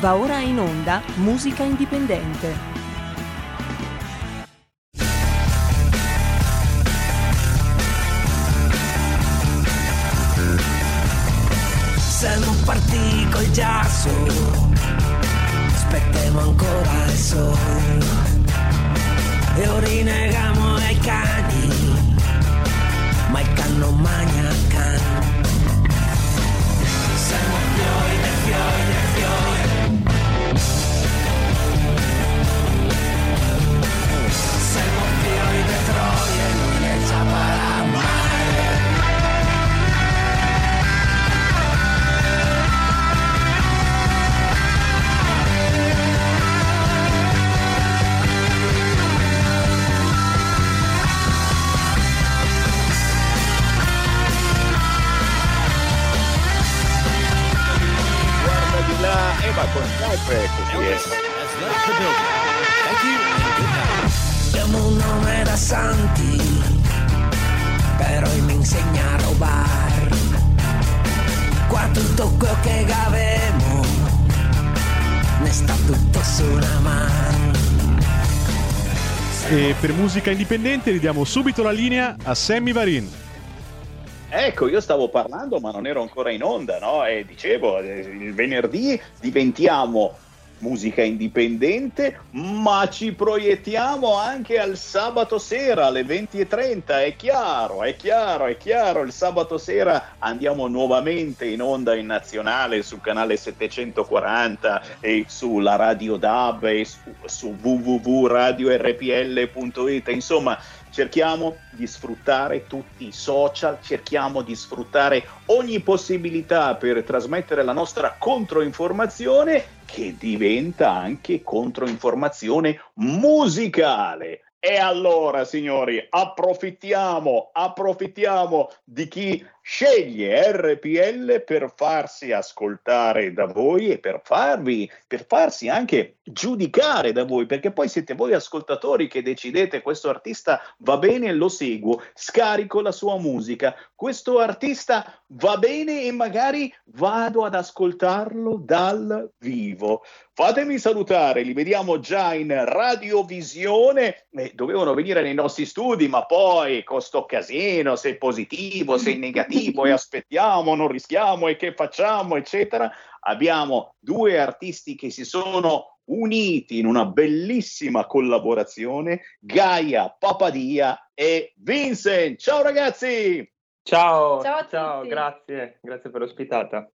Va ora in onda Musica Indipendente. Siamo partiti col giasso, aspettiamo ancora il sole e ora rinegamo ai cani, va con sempre così è. Siamo un nome da santi, però mi insegna a rubar. Qua tutto quello che avemo, ne sta tutto su una mano. E per musica indipendente ridiamo subito la linea a Sammy Varin. Ecco, io stavo parlando, ma non ero ancora in onda, no? E dicevo, eh, il venerdì diventiamo musica indipendente, ma ci proiettiamo anche al sabato sera alle 20.30, è chiaro, è chiaro, è chiaro, il sabato sera andiamo nuovamente in onda in nazionale sul canale 740 e sulla Radio DAB e su, su www.radiorpl.it, insomma cerchiamo di sfruttare tutti i social, cerchiamo di sfruttare ogni possibilità per trasmettere la nostra controinformazione che diventa anche controinformazione musicale. E allora, signori, approfittiamo, approfittiamo di chi sceglie RPL per farsi ascoltare da voi e per farvi, per farsi anche giudicare da voi, perché poi siete voi ascoltatori che decidete questo artista va bene, lo seguo, scarico la sua musica, questo artista va bene e magari vado ad ascoltarlo dal vivo. Fatemi salutare, li vediamo già in radiovisione, eh, dovevano venire nei nostri studi, ma poi con sto casino, sei positivo, sei negativo e aspettiamo, non rischiamo e che facciamo, eccetera. Abbiamo due artisti che si sono uniti in una bellissima collaborazione, Gaia Papadia e Vincent. Ciao ragazzi! Ciao, Ciao a ciao, grazie, grazie per l'ospitata.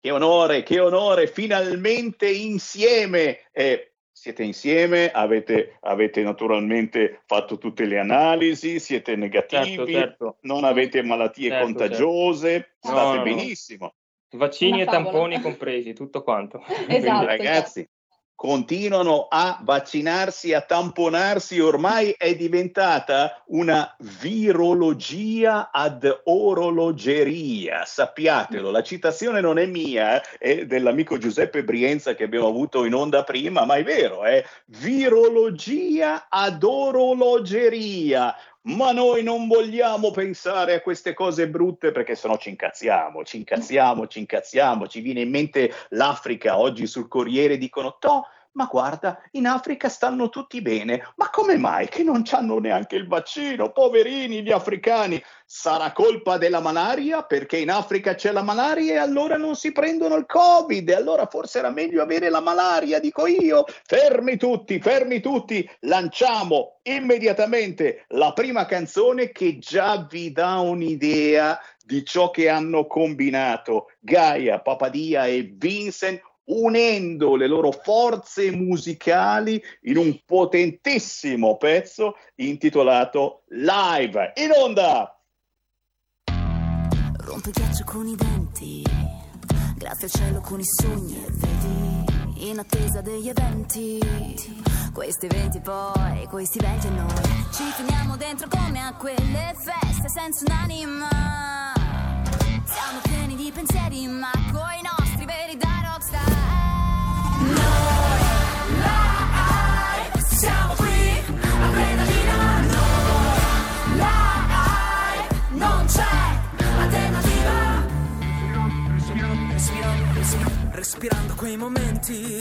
Che onore, che onore, finalmente insieme. Eh, siete insieme, avete, avete naturalmente fatto tutte le analisi, siete negativi, Certo, certo. non avete malattie Certo, contagiose, No, state no, no. benissimo. Vaccini Una e favola. tamponi compresi, tutto quanto. Esatto. Ragazzi, continuano a vaccinarsi, a tamponarsi, ormai è diventata una virologia ad orologeria, sappiatelo, la citazione non è mia, è dell'amico Giuseppe Brienza che abbiamo avuto in onda prima, ma è vero, è virologia ad orologeria. Ma noi non vogliamo pensare a queste cose brutte perché sennò ci incazziamo, ci incazziamo, ci incazziamo. Ci viene in mente l'Africa. Oggi sul Corriere dicono: Toh, ma guarda, in Africa stanno tutti bene. Ma come mai che non hanno neanche il vaccino? Poverini gli africani. Sarà colpa della malaria perché in Africa c'è la malaria e allora non si prendono il Covid. E allora forse era meglio avere la malaria, dico io. Fermi tutti, fermi tutti. Lanciamo immediatamente la prima canzone che già vi dà un'idea di ciò che hanno combinato Gaia, Papadia e Vincent unendo le loro forze musicali in un potentissimo pezzo intitolato Live in onda. Rompe ghiaccio con i denti, grazie al cielo con i sogni e vedi, in attesa degli eventi, questi eventi poi, questi eventi noi, ci finiamo dentro come a quelle feste senza un'anima, siamo pieni di pensieri ma coi nostri veri da rockstar. Respirando quei momenti.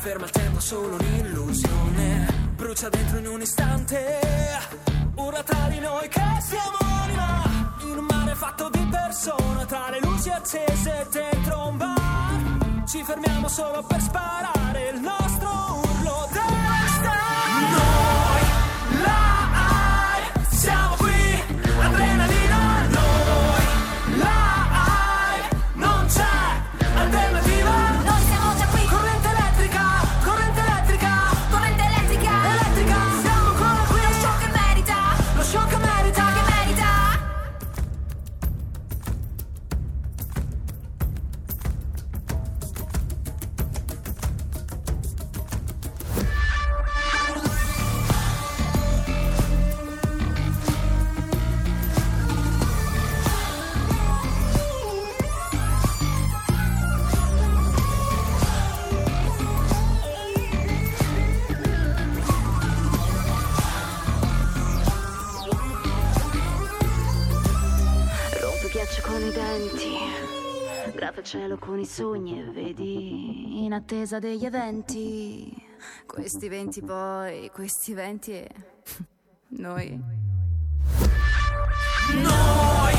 Ferma il tempo solo un'illusione, brucia dentro in un istante. Urla tra di noi che siamo anima, in un mare fatto di persone, tra le luci accese dentro un bar. Ci fermiamo solo per sparare il nostro urlo d'esta. Cielo con i sogni e vedi in attesa degli eventi. Questi venti poi, questi venti e noi. Noi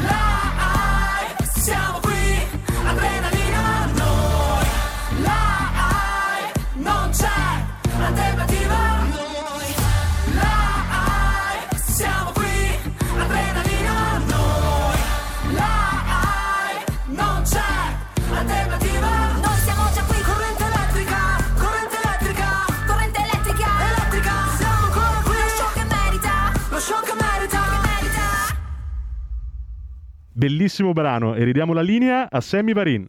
live siamo qui, adrenalina noi live non c'è alternativa. Bellissimo brano e ridiamo la linea a Sammy Varin.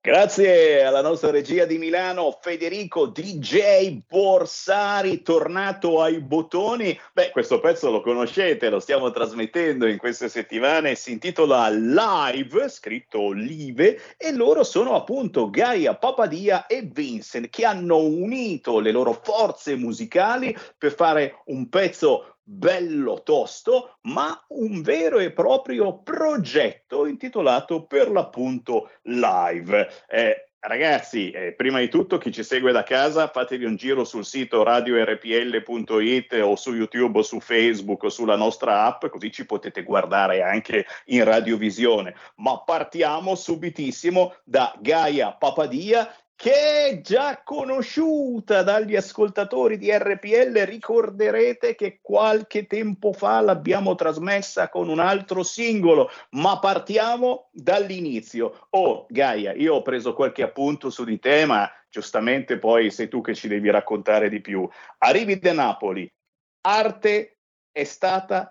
Grazie alla nostra regia di Milano, Federico DJ Borsari, tornato ai bottoni. Beh, questo pezzo lo conoscete, lo stiamo trasmettendo in queste settimane, si intitola Live, scritto Live, e loro sono appunto Gaia Papadia e Vincent che hanno unito le loro forze musicali per fare un pezzo bello tosto, ma un vero e proprio progetto intitolato per l'appunto Live. Eh, ragazzi, eh, prima di tutto chi ci segue da casa, fatevi un giro sul sito radiorpl.it o su YouTube o su Facebook o sulla nostra app, così ci potete guardare anche in radiovisione. Ma partiamo subitissimo da Gaia Papadia che è già conosciuta dagli ascoltatori di RPL. Ricorderete che qualche tempo fa l'abbiamo trasmessa con un altro singolo, ma partiamo dall'inizio. Oh, Gaia, io ho preso qualche appunto su di te, ma giustamente poi sei tu che ci devi raccontare di più. Arrivi da Napoli, arte è stata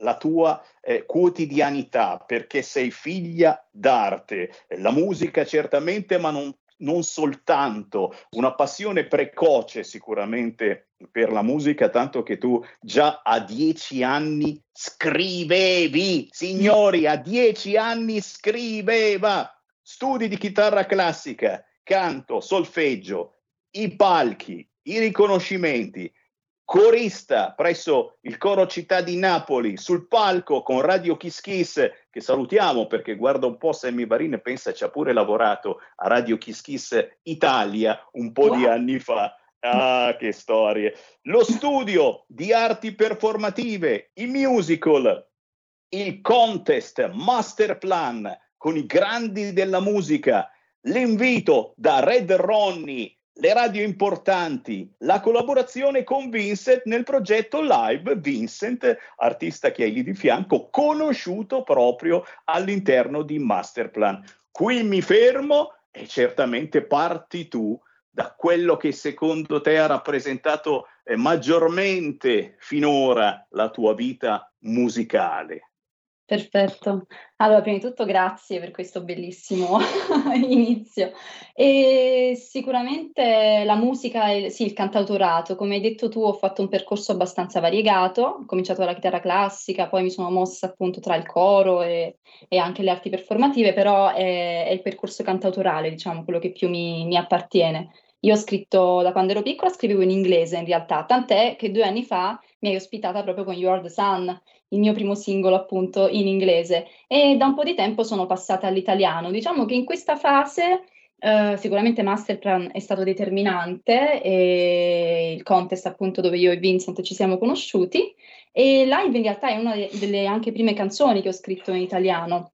la tua eh, quotidianità perché sei figlia d'arte, la musica certamente, ma non non soltanto una passione precoce sicuramente per la musica, tanto che tu già a dieci anni scrivevi, signori, a dieci anni scriveva. Studi di chitarra classica, canto, solfeggio, i palchi, i riconoscimenti, corista presso il coro città di Napoli, sul palco con Radio Kiss Kiss, che salutiamo perché guarda un po' Sammy Varin e pensa ci ha pure lavorato a Radio Kiss Kiss Italia un po' wow. di anni fa. Ah, che storie! Lo studio di arti performative, i musical, il contest Master Plan con i grandi della musica, l'invito da Red Ronnie le radio importanti, la collaborazione con Vincent nel progetto Live, Vincent, artista che hai lì di fianco, conosciuto proprio all'interno di Masterplan. Qui mi fermo e certamente parti tu da quello che secondo te ha rappresentato eh, maggiormente finora la tua vita musicale. Perfetto. Allora, prima di tutto grazie per questo bellissimo inizio. E sicuramente la musica, e, sì, il cantautorato, come hai detto tu, ho fatto un percorso abbastanza variegato, ho cominciato dalla chitarra classica, poi mi sono mossa appunto tra il coro e, e anche le arti performative, però è, è, il percorso cantautorale, diciamo, quello che più mi, mi appartiene. Io ho scritto, da quando ero piccola, scrivevo in inglese in realtà, tant'è che due anni fa mi hai ospitata proprio con You Are the Sun, il mio primo singolo appunto in inglese. E da un po' di tempo sono passata all'italiano. Diciamo che in questa fase Uh, sicuramente Masterplan è stato determinante e il contest appunto dove io e Vincent ci siamo conosciuti. E Live in realtà è una delle anche prime canzoni che ho scritto in italiano.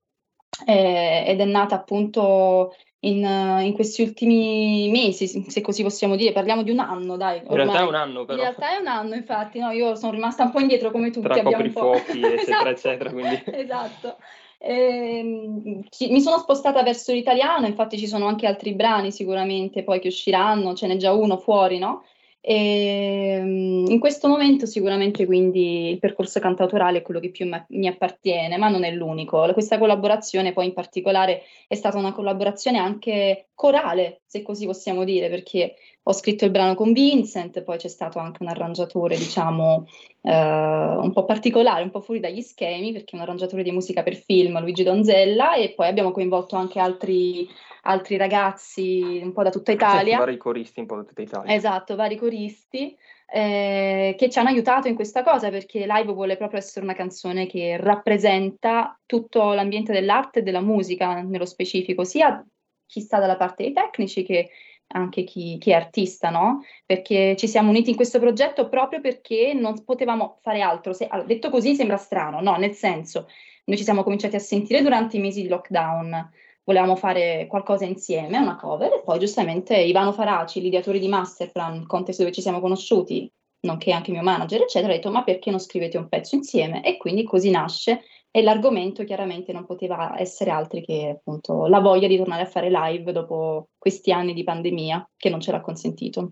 Eh, ed è nata appunto in, in, questi ultimi mesi, se così possiamo dire, parliamo di un anno, dai. Ormai. In realtà è un anno, però. In realtà è un anno, infatti, no, io sono rimasta un po' indietro come tutti. Tra coprifuochi, eccetera, esatto. eccetera, quindi... esatto. Eh, mi sono spostata verso l'italiano, infatti ci sono anche altri brani sicuramente poi che usciranno, ce n'è già uno fuori, no? E, ehm, in questo momento sicuramente quindi il percorso cantautorale è quello che più mi appartiene, ma non è l'unico. Questa collaborazione poi in particolare è stata una collaborazione anche corale, se così possiamo dire, perché ho scritto il brano con Vincent, poi c'è stato anche un arrangiatore, diciamo, eh, un po' particolare, un po' fuori dagli schemi, perché è un arrangiatore di musica per film, Luigi Donzella, e poi abbiamo coinvolto anche altri, altri ragazzi un po' da tutta Italia. Vari coristi un po' da tutta Italia. Esatto, vari coristi. Eh, che ci hanno aiutato in questa cosa perché Live vuole proprio essere una canzone che rappresenta tutto l'ambiente dell'arte e della musica nello specifico, sia chi sta dalla parte dei tecnici che anche chi, chi, è artista, no? Perché ci siamo uniti in questo progetto proprio perché non potevamo fare altro. Se, allora, detto così sembra strano, no? Nel senso, noi ci siamo cominciati a sentire durante i mesi di lockdown, volevamo fare qualcosa insieme, una cover, e poi giustamente Ivano Faraci, l'ideatore di Masterplan, contest dove ci siamo conosciuti, nonché anche mio manager, eccetera, ha detto ma perché non scrivete un pezzo insieme? E quindi così nasce e l'argomento chiaramente non poteva essere altro che appunto la voglia di tornare a fare live dopo questi anni di pandemia che non ce l'ha consentito.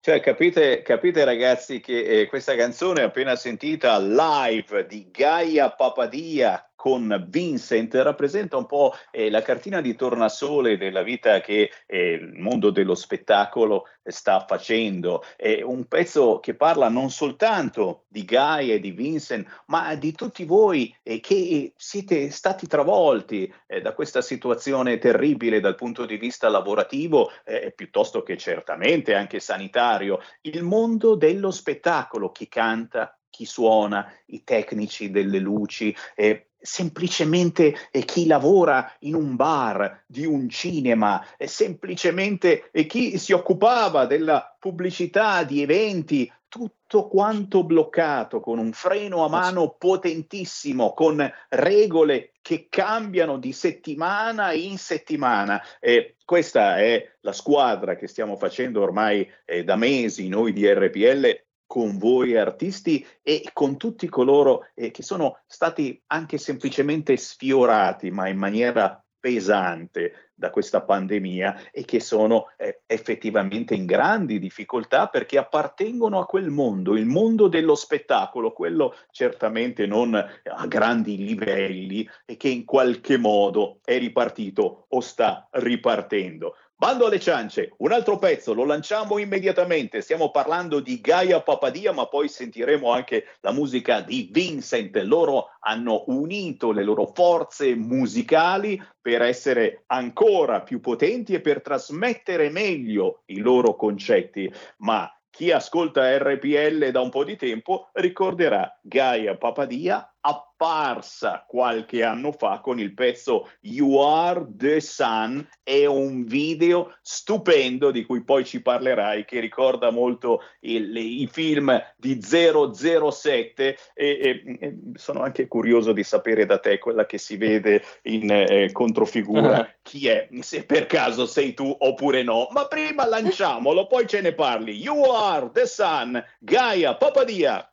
Cioè, capite, capite ragazzi che eh, questa canzone appena sentita live di Gaia Papadia con Vincent rappresenta un po' eh, la cartina di tornasole della vita che eh, il mondo dello spettacolo sta facendo. È un pezzo che parla non soltanto di Guy e di Vincent, ma di tutti voi eh, che siete stati travolti eh, da questa situazione terribile dal punto di vista lavorativo, eh, piuttosto che certamente anche sanitario. Il mondo dello spettacolo, chi canta, chi suona, i tecnici delle luci, eh, semplicemente eh, chi lavora in un bar, di un cinema, eh, semplicemente eh, chi si occupava della pubblicità di eventi, tutto quanto bloccato con un freno a mano potentissimo, con regole che cambiano di settimana in settimana. Eh, questa è la squadra che stiamo facendo ormai eh, da mesi noi di RPL con voi artisti e con tutti coloro eh, che sono stati anche semplicemente sfiorati, ma in maniera pesante da questa pandemia e che sono eh, effettivamente in grandi difficoltà perché appartengono a quel mondo, il mondo dello spettacolo, quello certamente non a grandi livelli e che in qualche modo è ripartito o sta ripartendo. Bando alle ciance, un altro pezzo, lo lanciamo immediatamente. Stiamo parlando di Gaia Papadia, ma poi sentiremo anche la musica di Vincent. Loro hanno unito le loro forze musicali per essere ancora più potenti e per trasmettere meglio i loro concetti. Ma chi ascolta RPL da un po' di tempo ricorderà Gaia Papadia apparsa qualche anno fa con il pezzo You Are the Sun è un video stupendo di cui poi ci parlerai che ricorda molto il, i film di 007 e, e, e, sono anche curioso di sapere da te quella che si vede in eh, controfigura chi è se per caso sei tu oppure no. Ma prima lanciamolo poi ce ne parli. You Are the Sun Gaia Papadia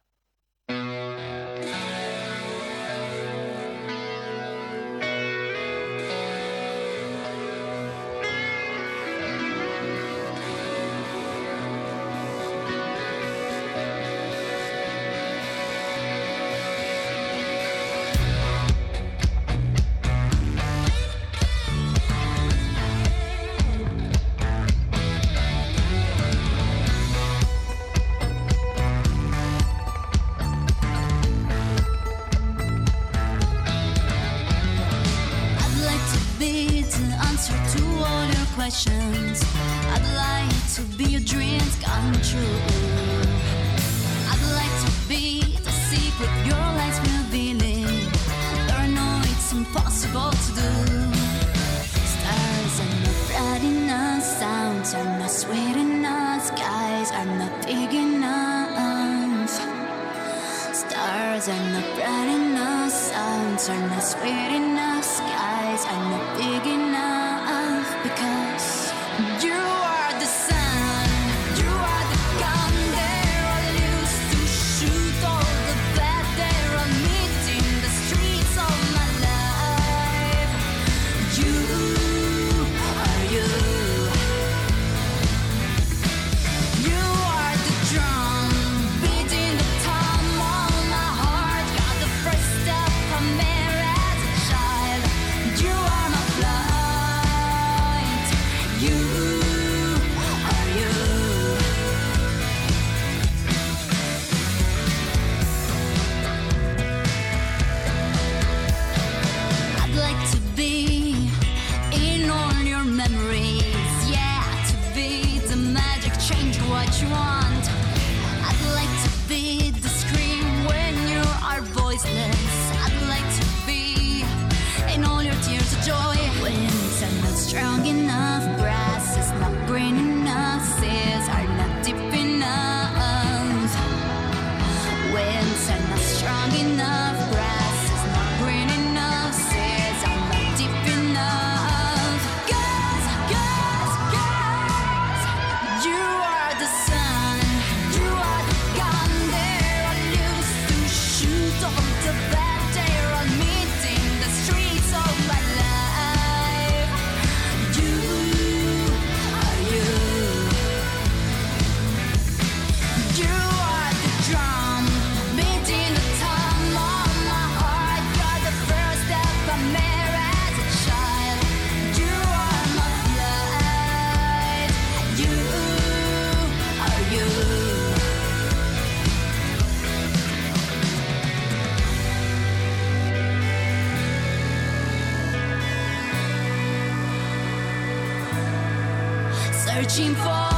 searching for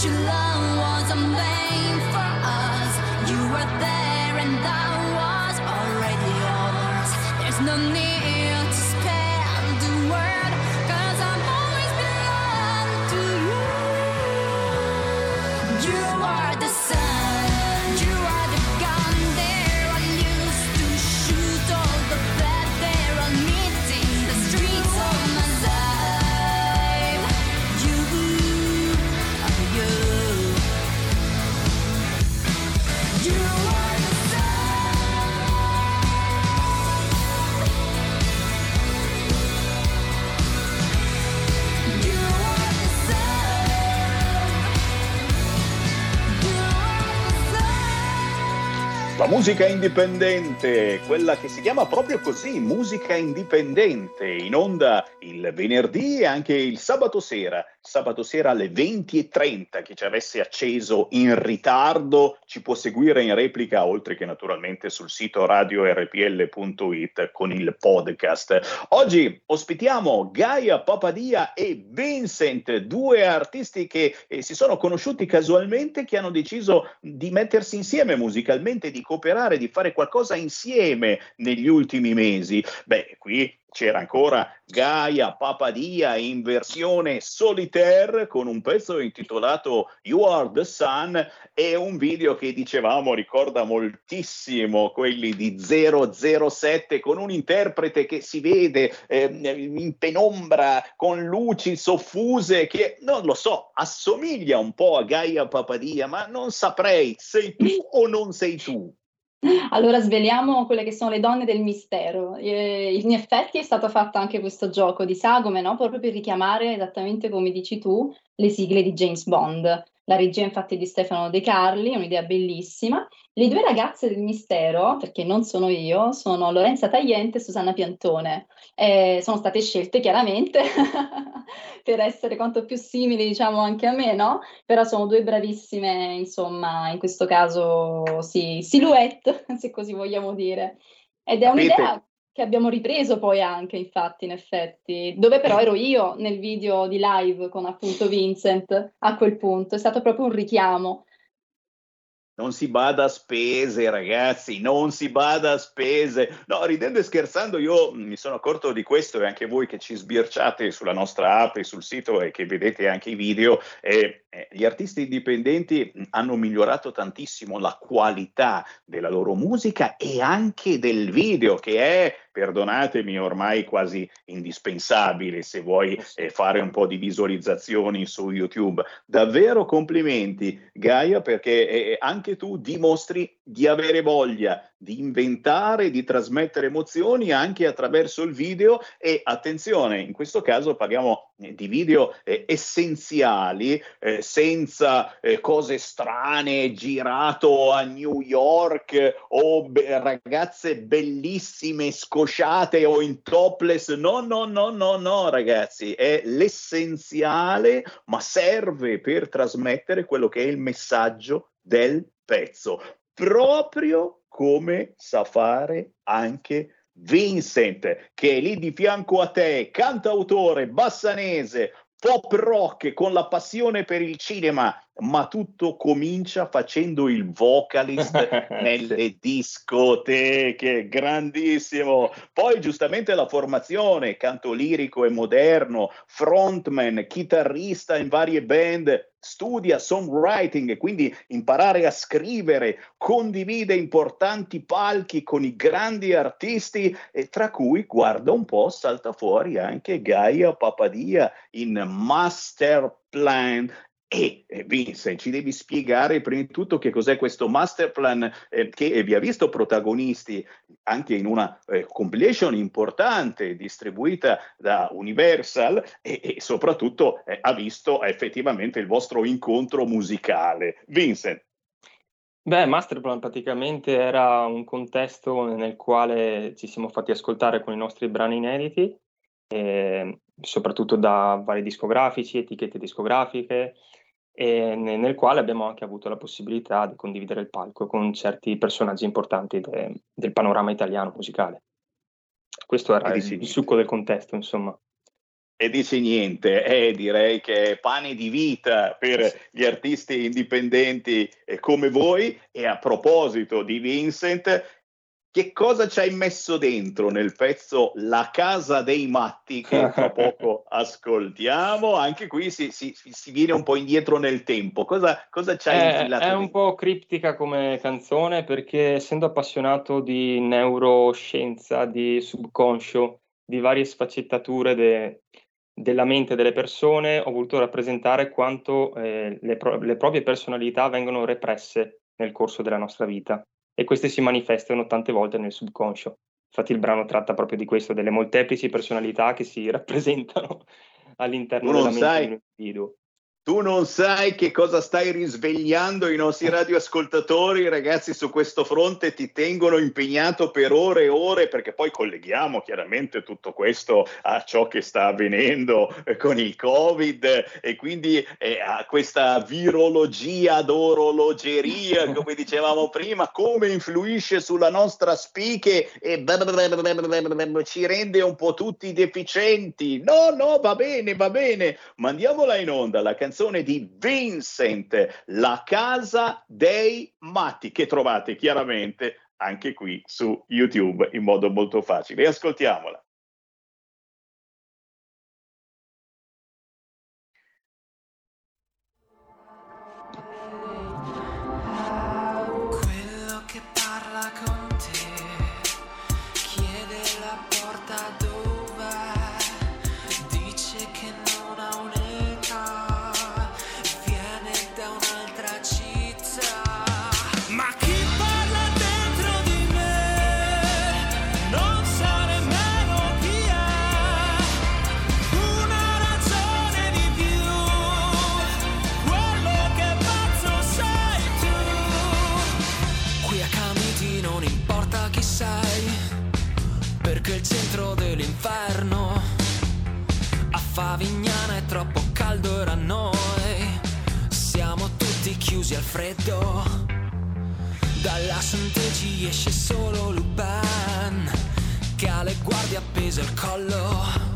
true love was a made for us. You were there and I was already yours. There's no need musica indipendente, quella che si chiama proprio così, musica indipendente, in onda il venerdì e anche il sabato sera, sabato sera alle 20.30, chi ci avesse acceso in ritardo ci può seguire in replica, oltre che naturalmente sul sito radiorpl.it con il podcast. Oggi ospitiamo Gaia Papadia e Vincent, due artisti che eh, si sono conosciuti casualmente, che hanno deciso di mettersi insieme musicalmente, di cooperare, di fare qualcosa insieme negli ultimi mesi. Beh, qui c'era ancora Gaia Papadia in versione solitaire con un pezzo intitolato You Are the Sun e un video che dicevamo ricorda moltissimo quelli di 007 con un interprete che si vede eh, in penombra con luci soffuse che non lo so, assomiglia un po' a Gaia Papadia, ma non saprei, sei tu o non sei tu? Allora sveliamo quelle che sono le donne del mistero. In effetti è stato fatto anche questo gioco di sagome, no? Proprio per richiamare, esattamente come dici tu, le sigle di James Bond. La regia infatti di Stefano De Carli, è un'idea bellissima. Le due ragazze del mistero, perché non sono io, sono Lorenza Tagliente e Susanna Piantone. Eh, sono state scelte chiaramente per essere quanto più simili, diciamo, anche a me, no? Però sono due bravissime, insomma, in questo caso, sì, silhouette, se così vogliamo dire. Ed è Capite? un'idea che abbiamo ripreso poi anche, infatti, in effetti, dove però ero io nel video di live con appunto Vincent a quel punto. È stato proprio un richiamo. Non si bada a spese, ragazzi, non si bada a spese. No, ridendo e scherzando, io mi sono accorto di questo e anche voi che ci sbirciate sulla nostra app e sul sito e che vedete anche i video, eh, gli artisti indipendenti hanno migliorato tantissimo la qualità della loro musica e anche del video, che è, perdonatemi, ormai quasi indispensabile se vuoi eh, fare un po' di visualizzazioni su YouTube. Davvero complimenti, Gaia, perché eh, anche tu dimostri di avere voglia di inventare, di trasmettere emozioni anche attraverso il video e attenzione, in questo caso parliamo eh, di video eh, essenziali, eh, senza eh, cose strane, girato a New York o be- ragazze bellissime scosciate o in topless. No, no, no, no, no, ragazzi, è l'essenziale, ma serve per trasmettere quello che è il messaggio del pezzo, proprio come sa fare anche Vincent, che è lì di fianco a te, cantautore bassanese, pop rock con la passione per il cinema, ma tutto comincia facendo il vocalist nelle discoteche, grandissimo. Poi giustamente la formazione, canto lirico e moderno, frontman, chitarrista in varie band, studia songwriting quindi imparare a scrivere, condivide importanti palchi con i grandi artisti e tra cui guarda un po' salta fuori anche Gaia Papadia in Master Plan e eh, Vince, ci devi spiegare prima di tutto che cos'è questo master plan eh, che vi ha visto protagonisti anche in una eh, compilation importante distribuita da Universal e, e soprattutto eh, ha visto effettivamente il vostro incontro musicale. Vincent. Beh, Masterplan praticamente era un contesto nel quale ci siamo fatti ascoltare con i nostri brani inediti, eh, soprattutto da vari discografici, etichette discografiche, e nel quale abbiamo anche avuto la possibilità di condividere il palco con certi personaggi importanti de- del panorama italiano musicale. Questo era il, il succo del contesto, insomma. e dici niente, eh, direi che è pane di vita per gli artisti indipendenti come voi. E a proposito di Vincent, che cosa ci hai messo dentro nel pezzo La casa dei matti che tra poco ascoltiamo? Anche qui si, si, si, viene un po' indietro nel tempo. Cosa, cosa ci hai è, infilato? È un po' criptica come canzone perché essendo appassionato di neuroscienza, di subconscio, di varie sfaccettature de, della mente delle persone, ho voluto rappresentare quanto eh, le, pro- le proprie personalità vengono represse nel corso della nostra vita e queste si manifestano tante volte nel subconscio. Infatti il brano tratta proprio di questo, delle molteplici personalità che si rappresentano all'interno della mente sai, di un individuo. Tu non sai che cosa stai risvegliando i nostri radioascoltatori, ragazzi, su questo fronte ti tengono impegnato per ore e ore, perché poi colleghiamo chiaramente tutto questo a ciò che sta avvenendo con il Covid e quindi eh, a questa virologia d'orologeria, come dicevamo prima, come influisce sulla nostra spiche e ci rende un po' tutti deficienti. No, no, va bene, va bene, mandiamola in onda la canzone canzone di Vincent, La casa dei matti, che trovate chiaramente anche qui su YouTube in modo molto facile. Ascoltiamola. Chiusi al freddo. Dalla Sant'Egi esce solo Lupin Che ha le guardie appese al collo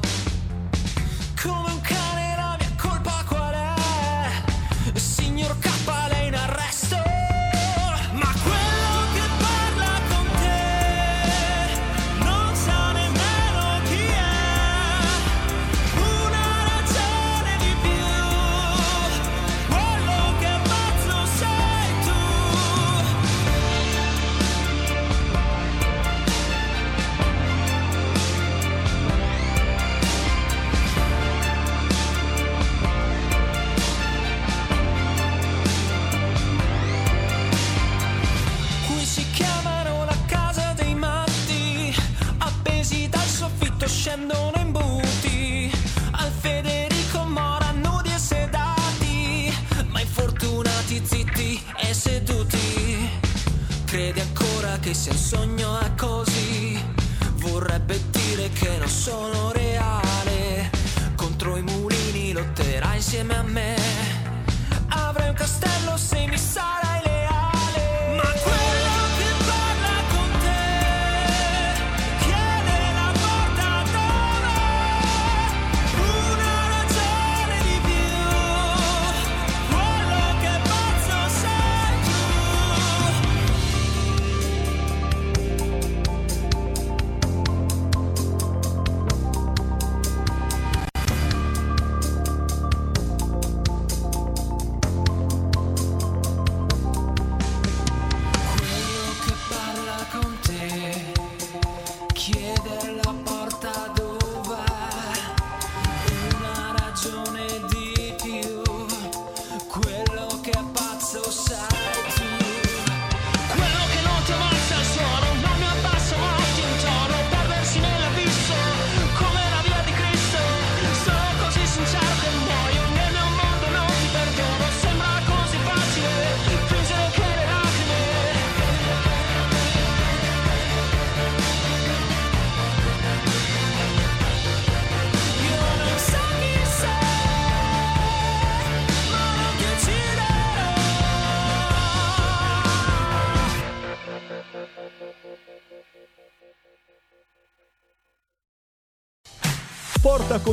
me. Avrai un castello se mi sarai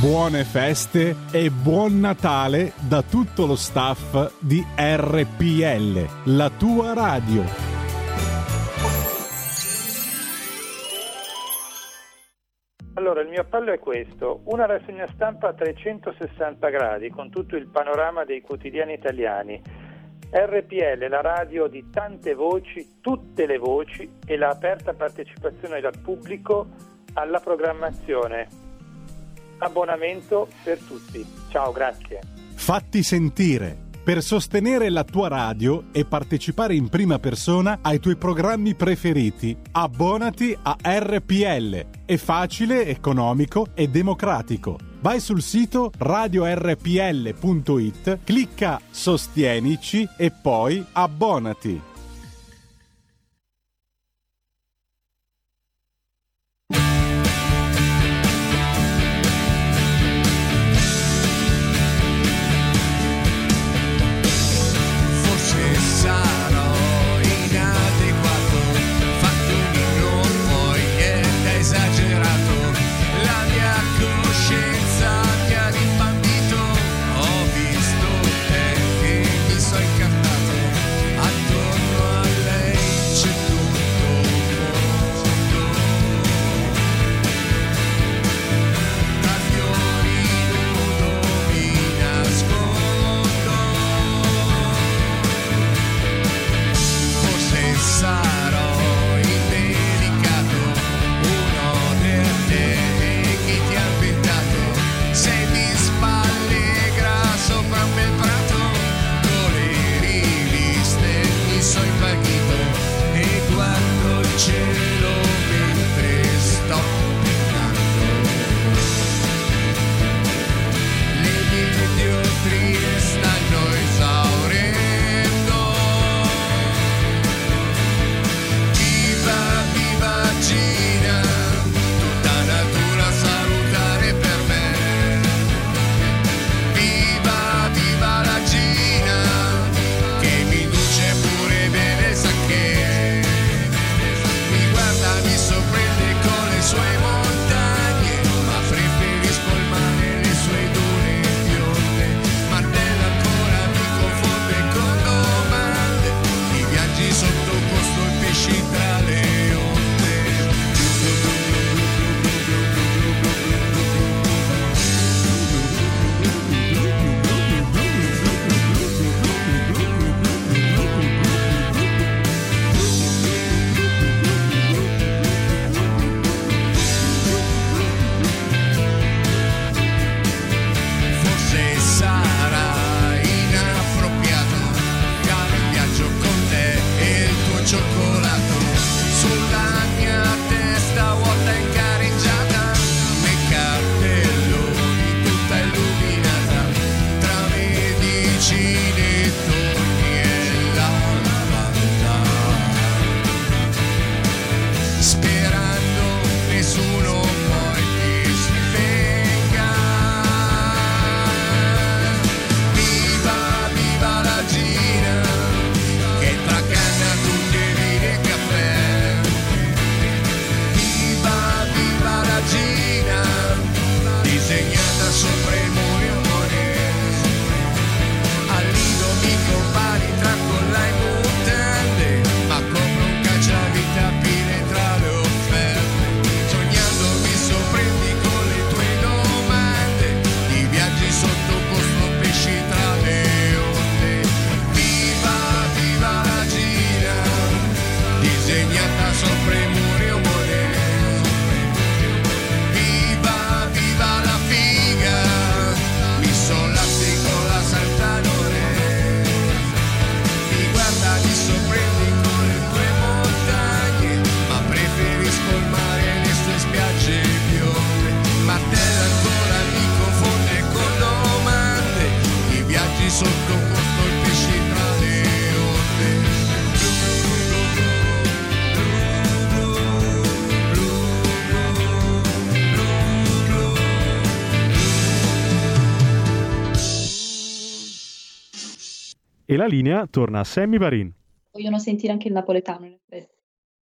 Buone feste e buon Natale da tutto lo staff di RPL, la tua radio. Allora, il mio appello è questo, una rassegna stampa a 360 gradi con tutto il panorama dei quotidiani italiani. RPL, la radio di tante voci, tutte le voci e la aperta partecipazione dal pubblico alla programmazione. Abbonamento per tutti. Ciao, grazie. Fatti sentire per sostenere la tua radio e partecipare in prima persona ai tuoi programmi preferiti. Abbonati a RPL. È facile, economico e democratico. Vai sul sito radiorpl.it, clicca Sostienici e poi abbonati. sotto sottoposto il pesce tra le onde. E la linea torna a Sammy Barin. Vogliono sentire anche il napoletano, in effetti.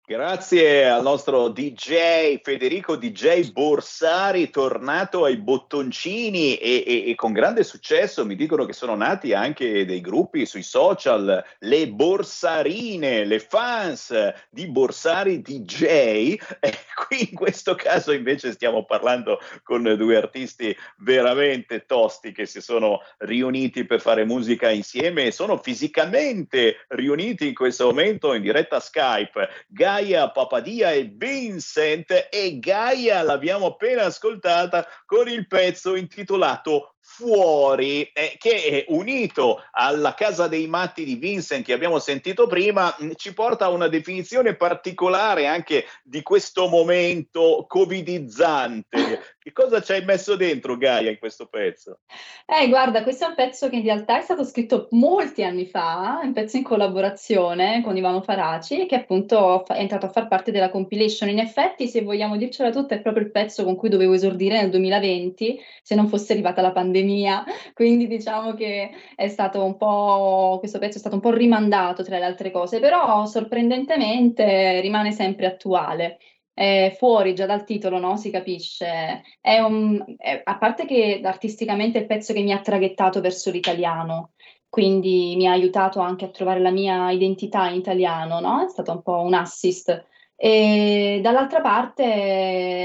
Grazie al nostro DJ Federico DJ Borsari, tornato ai bottoncini e, e, e, con grande successo. Mi dicono che sono nati anche dei gruppi sui social, le Borsarine, le fans di Borsari DJ. E qui in questo caso invece stiamo parlando con due artisti veramente tosti che si sono riuniti per fare musica insieme e sono fisicamente riuniti in questo momento in diretta Skype. Gaia Papadia e Vincent e Gaia l'abbiamo appena ascoltata con il pezzo intitolato fuori, eh, che unito alla casa dei matti di Vincent che abbiamo sentito prima, mh, ci porta a una definizione particolare anche di questo momento covidizzante. Che cosa ci hai messo dentro Gaia in questo pezzo? Eh, guarda, questo è un pezzo che in realtà è stato scritto molti anni fa, un pezzo in collaborazione con Ivano Faraci, che appunto è entrato a far parte della compilation. In effetti, se vogliamo dircela tutta, è proprio il pezzo con cui dovevo esordire nel 2020, se non fosse arrivata la pandemia pandemia, quindi diciamo che è stato un po', questo pezzo è stato un po' rimandato tra le altre cose, però sorprendentemente rimane sempre attuale. È fuori già dal titolo, no? Si capisce. È un, è, a parte che artisticamente è il pezzo che mi ha traghettato verso l'italiano, quindi mi ha aiutato anche a trovare la mia identità in italiano, no? È stato un po' un assist. E dall'altra parte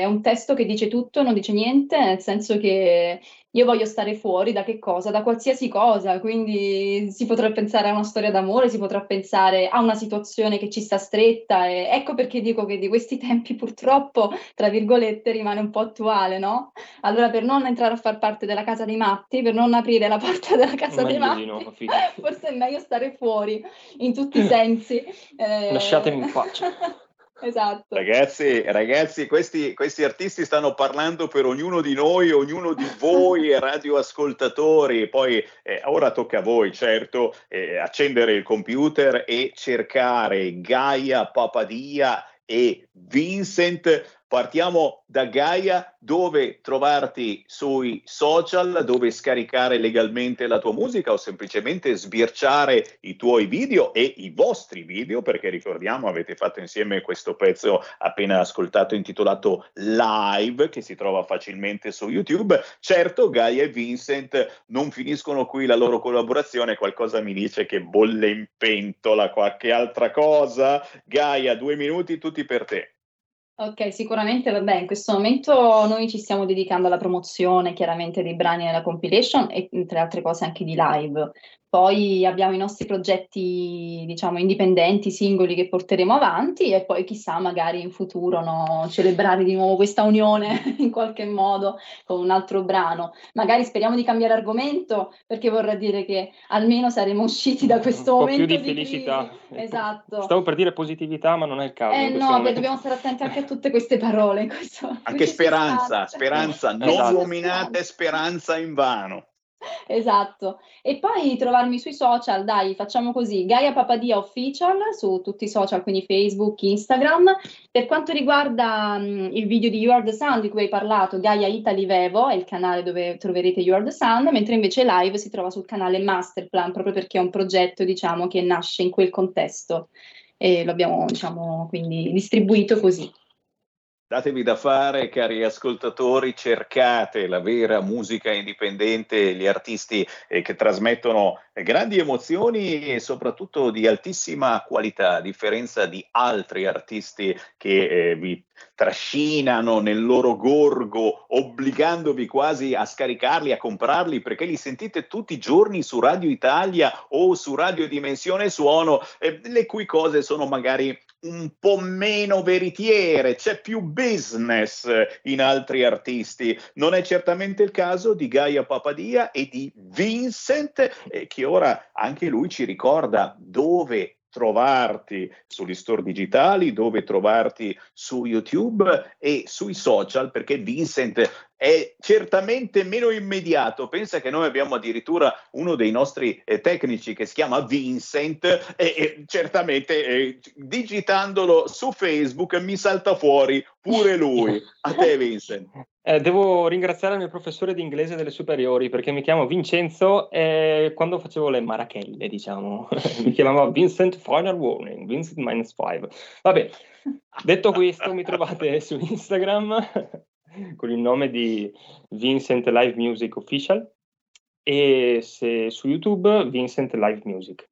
è un testo che dice tutto, non dice niente, nel senso che io voglio stare fuori da che cosa? Da qualsiasi cosa, quindi si potrà pensare a una storia d'amore, si potrà pensare a una situazione che ci sta stretta e ecco perché dico che di questi tempi purtroppo, tra virgolette, rimane un po' attuale, no? Allora per non entrare a far parte della casa dei matti, per non aprire la porta della casa dei matti, no, forse è meglio stare fuori in tutti i sensi. Eh... Lasciatemi in pace. Esatto. Ragazzi, ragazzi questi, questi, artisti stanno parlando per ognuno di noi, ognuno di voi radioascoltatori. Poi eh, ora tocca a voi, certo, eh, accendere il computer e cercare Gaia Papadia e Vincent Partiamo da Gaia, dove trovarti sui social, dove scaricare legalmente la tua musica o semplicemente sbirciare i tuoi video e i vostri video, perché ricordiamo avete fatto insieme questo pezzo appena ascoltato intitolato Live, che si trova facilmente su YouTube. Certo, Gaia e Vincent non finiscono qui la loro collaborazione, qualcosa mi dice che bolle in pentola, qualche altra cosa. Gaia, due minuti tutti per te. Ok, sicuramente, vabbè, in questo momento noi ci stiamo dedicando alla promozione chiaramente dei brani nella compilation e tra altre cose anche di live. Poi abbiamo i nostri progetti, diciamo, indipendenti, singoli che porteremo avanti e poi chissà, magari in futuro no, celebrare di nuovo questa unione in qualche modo con un altro brano. Magari speriamo di cambiare argomento perché vorrà dire che almeno saremo usciti da questo un momento più di, di felicità. Crisi. Esatto. Stavo per dire positività, ma non è il caso. Eh no, beh, dobbiamo stare attenti anche a tutte queste parole. Questo, anche speranza, speranza, non esatto. nominate speranza in vano. Esatto. E poi trovarmi sui social, dai, facciamo così, Gaia Papadia Official su tutti i social, quindi Facebook, Instagram. Per quanto riguarda um, il video di You Are The Sun di cui hai parlato, Gaia Italy Vevo è il canale dove troverete You Are The Sun, mentre invece live si trova sul canale Masterplan, proprio perché è un progetto, diciamo, che nasce in quel contesto e lo abbiamo, diciamo, quindi distribuito così. Datevi da fare, cari ascoltatori, cercate la vera musica indipendente, gli artisti eh, che trasmettono grandi emozioni e soprattutto di altissima qualità, a differenza di altri artisti che eh, vi trascinano nel loro gorgo, obbligandovi quasi a scaricarli, a comprarli, perché li sentite tutti i giorni su Radio Italia o su Radio Dimensione Suono, eh, le cui cose sono magari un po' meno veritiere, c'è più business in altri artisti. Non è certamente il caso di Gaia Papadia e di Vincent, eh, che ora anche lui ci ricorda dove trovarti sugli store digitali, dove trovarti su YouTube e sui social, perché Vincent è certamente meno immediato. Pensa che noi abbiamo addirittura uno dei nostri eh, tecnici che si chiama Vincent e, e certamente eh, digitandolo su Facebook mi salta fuori pure lui. A te Vincent. Eh, devo ringraziare il mio professore di inglese delle superiori perché mi chiamo Vincenzo e quando facevo le marachelle, diciamo, mi chiamava Vincent Final Warning, Vincent minus 5. Vabbè, detto questo, mi trovate su Instagram con il nome di Vincent Live Music Official e se su YouTube Vincent Live Music,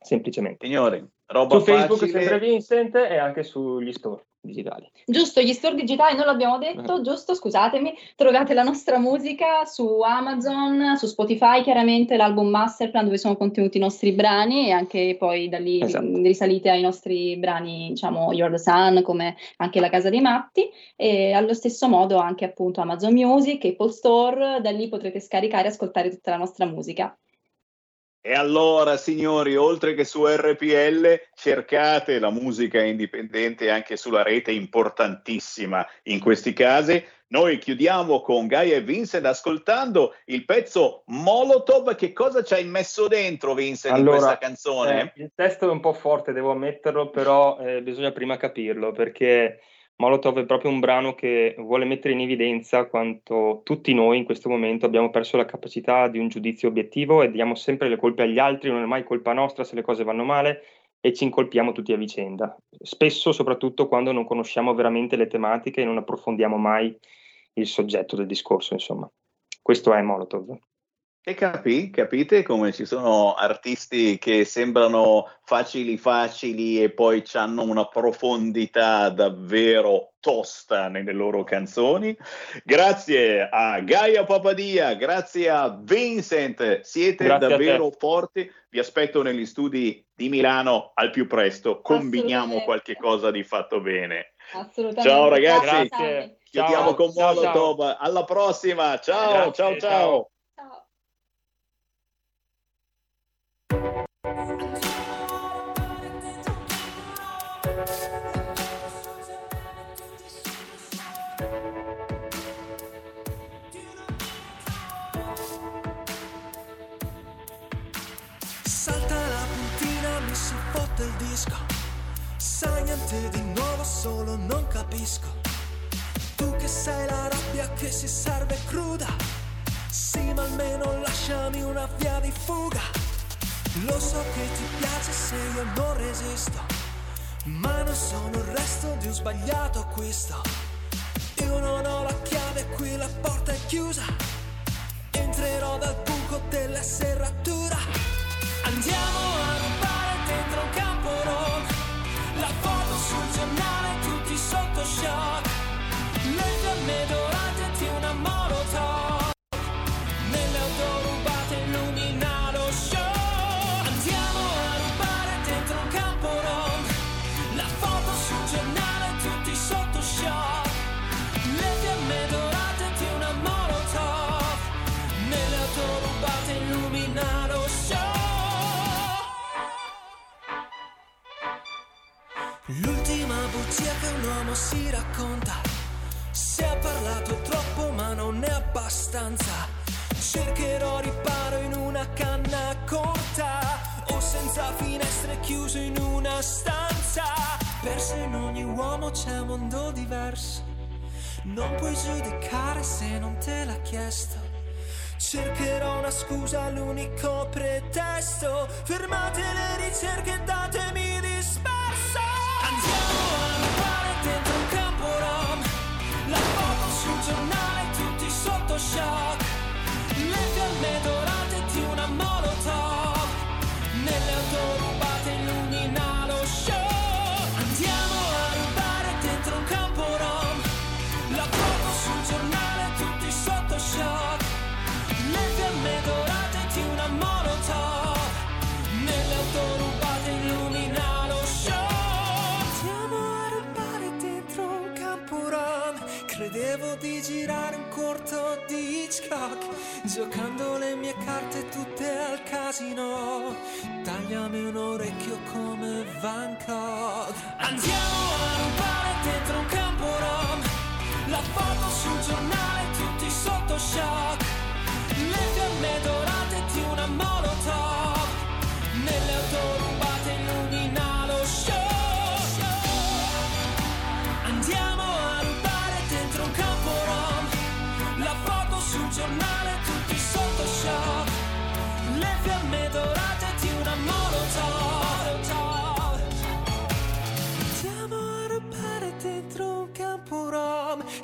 semplicemente. Signori, roba su Facebook facile. sempre Vincent e anche sugli store digitali. Giusto, gli store digitali non l'abbiamo detto, giusto, scusatemi, trovate la nostra musica su Amazon, su Spotify, chiaramente l'album Masterplan dove sono contenuti i nostri brani e anche poi da lì Esatto. risalite ai nostri brani, diciamo, You're the Sun, come anche La Casa dei Matti e allo stesso modo anche appunto Amazon Music, Apple Store, da lì potrete scaricare e ascoltare tutta la nostra musica. E allora, signori, oltre che su RPL, cercate la musica indipendente anche sulla rete, importantissima in questi casi. Noi chiudiamo con Gaia e Vincent ascoltando il pezzo Molotov. Che cosa ci hai messo dentro, Vincent, in questa canzone? eh, il testo è un po' forte, devo ammetterlo, però eh, bisogna prima capirlo perché Molotov è proprio un brano che vuole mettere in evidenza quanto tutti noi in questo momento abbiamo perso la capacità di un giudizio obiettivo e diamo sempre le colpe agli altri, non è mai colpa nostra se le cose vanno male e ci incolpiamo tutti a vicenda. Spesso, soprattutto quando non conosciamo veramente le tematiche e non approfondiamo mai il soggetto del discorso, insomma. Questo è Molotov. E capi, capite come ci sono artisti che sembrano facili facili e poi hanno una profondità davvero tosta nelle loro canzoni. Grazie a Gaia Papadia, grazie a Vincent, siete Grazie davvero forti. Vi aspetto negli studi di Milano al più presto. Combiniamo qualche cosa di fatto bene. Assolutamente. Ciao ragazzi. Grazie. Chiudiamo Ciao, con ciao, ciao. Molotov. Alla prossima. Ciao, Grazie, ciao, ciao. Niente di nuovo, solo non capisco. Tu che sei la rabbia che si serve cruda. Sì, ma almeno lasciami una via di fuga. Lo so che ti piace se io non resisto. Ma non sono il resto di un sbagliato acquisto. Io non ho la chiave, qui la porta è chiusa. Entrerò dal buco della serratura. Andiamo a rubare dentro un campo rock. La foto sul giornale, tutti sotto shock. Le fiamme dorate L'ultima bugia che un uomo si racconta. Si è parlato troppo ma non è abbastanza. Cercherò riparo in una canna corta o senza finestre chiuso in una stanza. Perso in ogni uomo c'è un mondo diverso. Non puoi giudicare se non te l'ha chiesto. Cercherò una scusa, l'unico pretesto. Fermate le ricerche, datemi giornale, tutti sotto shock. Le fiamme dorate girare un corto di Hitchcock. Giocando le mie carte tutte al casino. Tagliami un orecchio come Van Gogh. Andiamo a rubare dentro un campo rom. La foto sul giornale, tutti sotto shock Le fiamme dorate di una molotov Nelle auto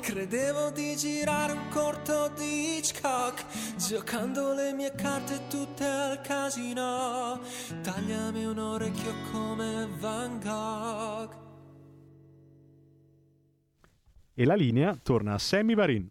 Credevo di girare un corto di Hitchcock Giocando le mie carte tutte al casino Tagliami un orecchio come Van Gogh E la linea torna a Sammy Varin.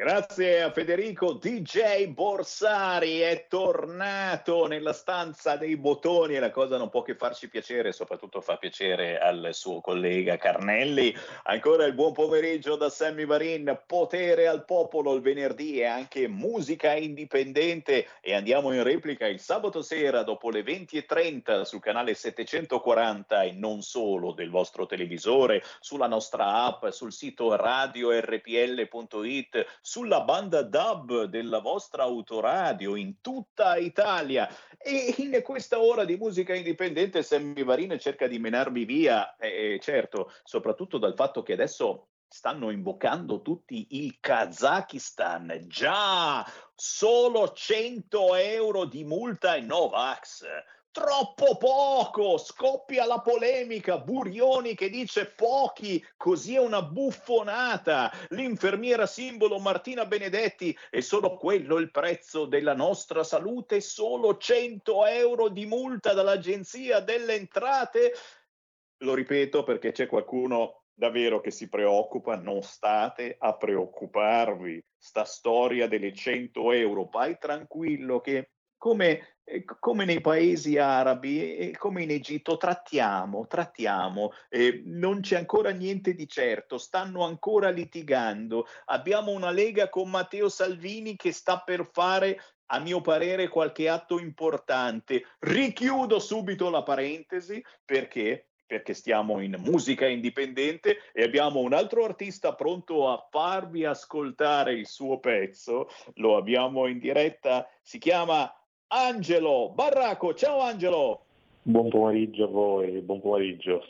Grazie a Federico, DJ Borsari è tornato nella stanza dei bottoni e la cosa non può che farci piacere, soprattutto fa piacere al suo collega Carnelli. Ancora il buon pomeriggio da Sammy Varin, potere al popolo il venerdì e anche musica indipendente e andiamo in replica il sabato sera dopo le 20.30 sul canale 740 e non solo del vostro televisore, sulla nostra app, sul sito radiorpl.it, sulla banda DAB della vostra autoradio in tutta Italia e in questa ora di musica indipendente Sammy Varin cerca di menarvi via, eh, certo, soprattutto dal fatto che adesso stanno invocando tutti il Kazakistan. Già, solo 100 euro di multa e Novax. Troppo poco, scoppia la polemica, Burioni che dice pochi, così è una buffonata, l'infermiera simbolo Martina Benedetti, è solo quello il prezzo della nostra salute, solo 100 euro di multa dall'Agenzia delle Entrate. Lo ripeto perché c'è qualcuno davvero che si preoccupa, non state a preoccuparvi, sta storia delle 100 euro, vai tranquillo che come, eh, come, nei paesi arabi e come in Egitto trattiamo, trattiamo, eh, non c'è ancora niente di certo, stanno ancora litigando. Abbiamo una lega con Matteo Salvini che sta per fare, a mio parere, qualche atto importante. Richiudo subito la parentesi perché perché stiamo in musica indipendente e abbiamo un altro artista pronto a farvi ascoltare il suo pezzo. Lo abbiamo in diretta, si chiama Angelo Barraco. Ciao Angelo. Buon pomeriggio a voi, buon pomeriggio.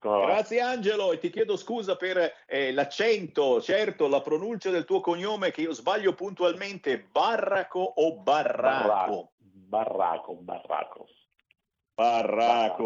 Grazie Angelo e ti chiedo scusa per eh, l'accento, certo, la pronuncia del tuo cognome che io sbaglio puntualmente, Barraco o Barraco? Barraco, Barraco. Barraco,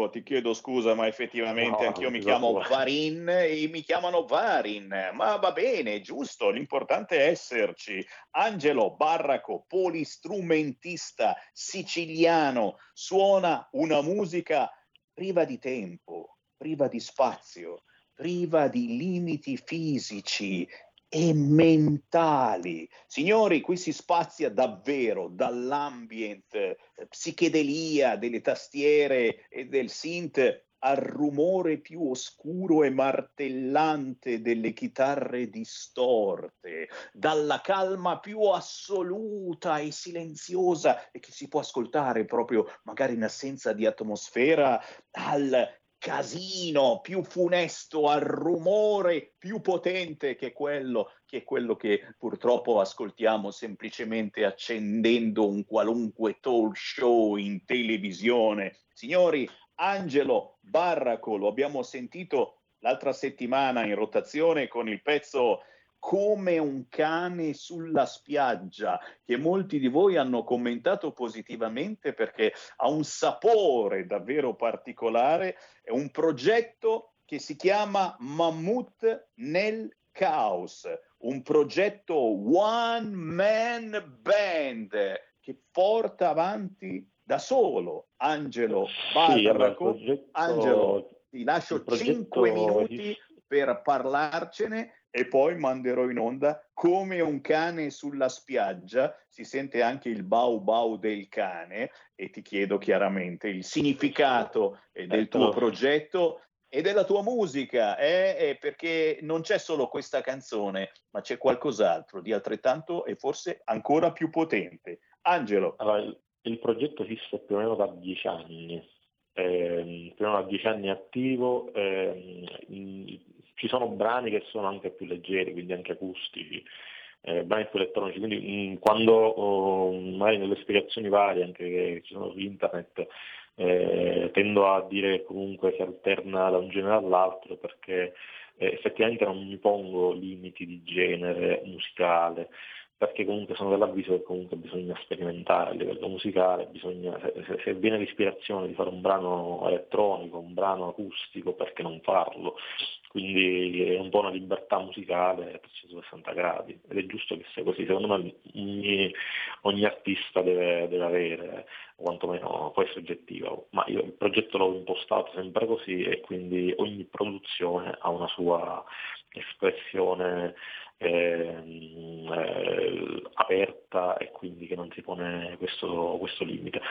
ti chiedo scusa, ma effettivamente No, anch'io mi chiamo so. Varin e mi chiamano Varin, ma va bene, giusto, l'importante è esserci. Angelo Barraco, polistrumentista siciliano, suona una musica priva di tempo, priva di spazio, priva di limiti fisici e mentali. Signori, qui si spazia davvero dall'ambient, eh, psichedelia delle tastiere e del synth al rumore più oscuro e martellante delle chitarre distorte, dalla calma più assoluta e silenziosa e che si può ascoltare proprio magari in assenza di atmosfera al casino più funesto, al rumore più potente che quello, che è quello che purtroppo ascoltiamo semplicemente accendendo un qualunque talk show in televisione. Signori, Angelo Barraco, lo abbiamo sentito l'altra settimana in rotazione con il pezzo come un cane sulla spiaggia, che molti di voi hanno commentato positivamente perché ha un sapore davvero particolare, è un progetto che si chiama Mammut nel Caos, un progetto one man band che porta avanti da solo Angelo Sì, Barraco. progetto- Angelo, ti lascio il progetto 5 minuti per parlarcene e poi manderò in onda come un cane sulla spiaggia. Si sente anche il bau bau del cane e ti chiedo chiaramente il significato eh, del tuo Certo. progetto e della tua musica, eh, eh, perché non c'è solo questa canzone, ma c'è qualcos'altro di altrettanto e forse ancora più potente. Angelo. Allora, il, il progetto esiste più o meno da dieci anni, ehm, più o meno da dieci anni attivo, in- ci sono brani che sono anche più leggeri, quindi anche acustici, eh, brani più elettronici, quindi mh, mm, quando oh, magari nelle spiegazioni varie anche che ci sono su internet eh, tendo a dire che comunque si alterna da un genere all'altro perché eh, effettivamente non mi pongo limiti di genere musicale, perché comunque sono dell'avviso che comunque bisogna sperimentare a livello musicale, bisogna, se, se viene l'ispirazione di fare un brano elettronico, un brano acustico, perché non farlo? Quindi è un po' una libertà musicale a 360 gradi. Ed è giusto che sia così, secondo me ogni, ogni artista deve, deve, avere, quantomeno può essere oggettivo, ma io il progetto l'ho impostato sempre così e quindi ogni produzione ha una sua espressione eh, eh, aperta e quindi che non si pone questo, questo limite.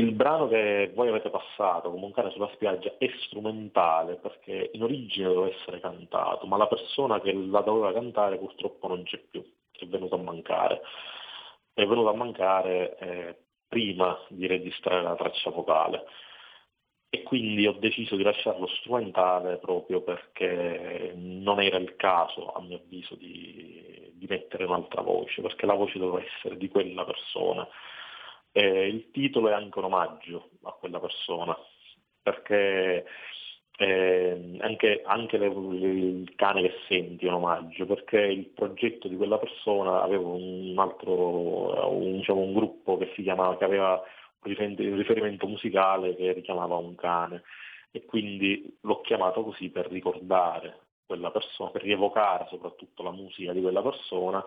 Il brano che voi avete passato, come un cane sulla spiaggia, è strumentale perché in origine doveva essere cantato, ma la persona che la doveva cantare purtroppo non c'è più, è venuta a mancare. È venuta a mancare eh, prima di registrare la traccia vocale e quindi ho deciso di lasciarlo strumentale proprio perché non era il caso, a mio avviso, di, di mettere un'altra voce, perché la voce doveva essere di quella persona eh, il titolo è anche un omaggio a quella persona, perché eh, anche, anche le, il cane che senti è un omaggio, perché il progetto di quella persona aveva un altro, un, diciamo, un gruppo che si chiamava, che aveva un riferimento musicale che richiamava un cane e quindi l'ho chiamato così per ricordare quella persona, per rievocare soprattutto la musica di quella persona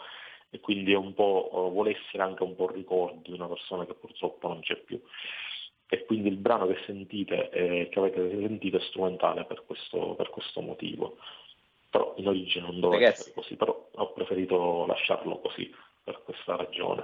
e quindi è un po', uh, vuole essere anche un po' il ricordo di una persona che purtroppo non c'è più. E quindi il brano che sentite, eh, che avete sentito è strumentale per questo, per questo motivo. Però in origine non doveva essere così, però ho preferito lasciarlo così per questa ragione.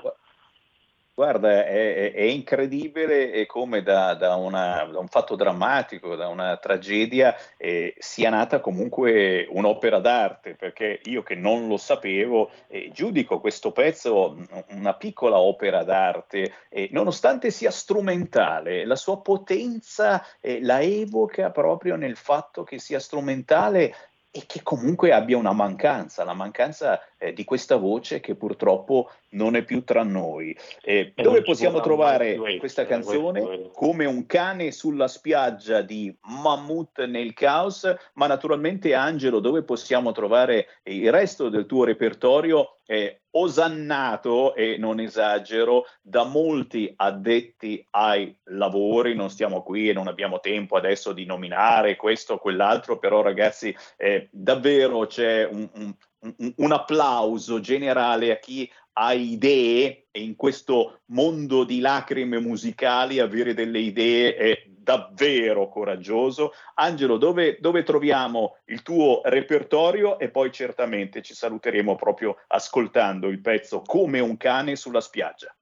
Guarda, è, è incredibile come da, da, una, da, un fatto drammatico, da una tragedia, eh, sia nata comunque un'opera d'arte, perché io che non lo sapevo, eh, giudico questo pezzo una piccola opera d'arte, eh, nonostante sia strumentale, la sua potenza eh, la evoca proprio nel fatto che sia strumentale e che comunque abbia una mancanza, la mancanza eh, di questa voce che purtroppo non è più tra noi. Eh, dove possiamo trovare questa canzone? Come un cane sulla spiaggia di Mammut nel caos, ma naturalmente Angelo, dove possiamo trovare il resto del tuo repertorio? Eh, osannato, e non esagero, da molti addetti ai lavori, non stiamo qui e non abbiamo tempo adesso di nominare questo o quell'altro, però ragazzi eh, davvero c'è un, un, un applauso generale a chi ha idee e in questo mondo di lacrime musicali avere delle idee è davvero coraggioso. Angelo, dove, dove troviamo il tuo repertorio e poi certamente ci saluteremo proprio ascoltando il pezzo Come un cane sulla spiaggia.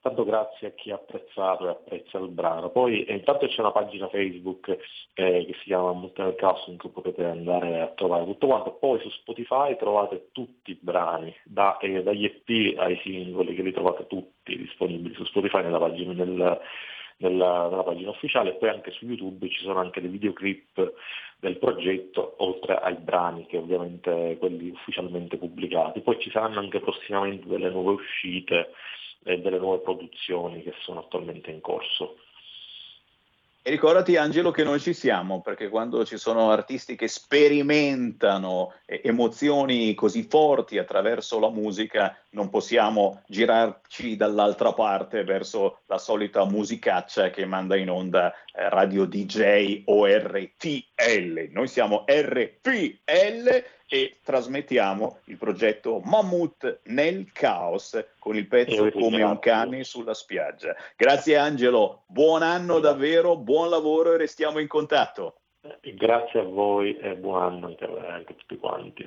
Tanto grazie a chi ha apprezzato e apprezza il brano. Poi eh, intanto c'è una pagina Facebook eh, che si chiama Multiple cui potete andare a trovare tutto quanto. Poi su Spotify trovate tutti i brani, da, eh, dagli EP ai singoli, che li trovate tutti disponibili su Spotify nella pagina, nel, nella, nella pagina ufficiale. E poi anche su YouTube ci sono anche dei videoclip del progetto, oltre ai brani che ovviamente quelli ufficialmente pubblicati. Poi ci saranno anche prossimamente delle nuove uscite e delle nuove produzioni che sono attualmente in corso. E ricordati Angelo che noi ci siamo, perché quando ci sono artisti che sperimentano emozioni così forti attraverso la musica, non possiamo girarci dall'altra parte verso la solita musicaccia che manda in onda eh, Radio DJ o RTL. Noi siamo RPL e trasmettiamo il progetto Mammut nel caos con il pezzo Come un cane sulla spiaggia. Grazie Angelo, buon anno davvero, buon lavoro e restiamo in contatto. Grazie a voi e buon anno anche a tutti quanti.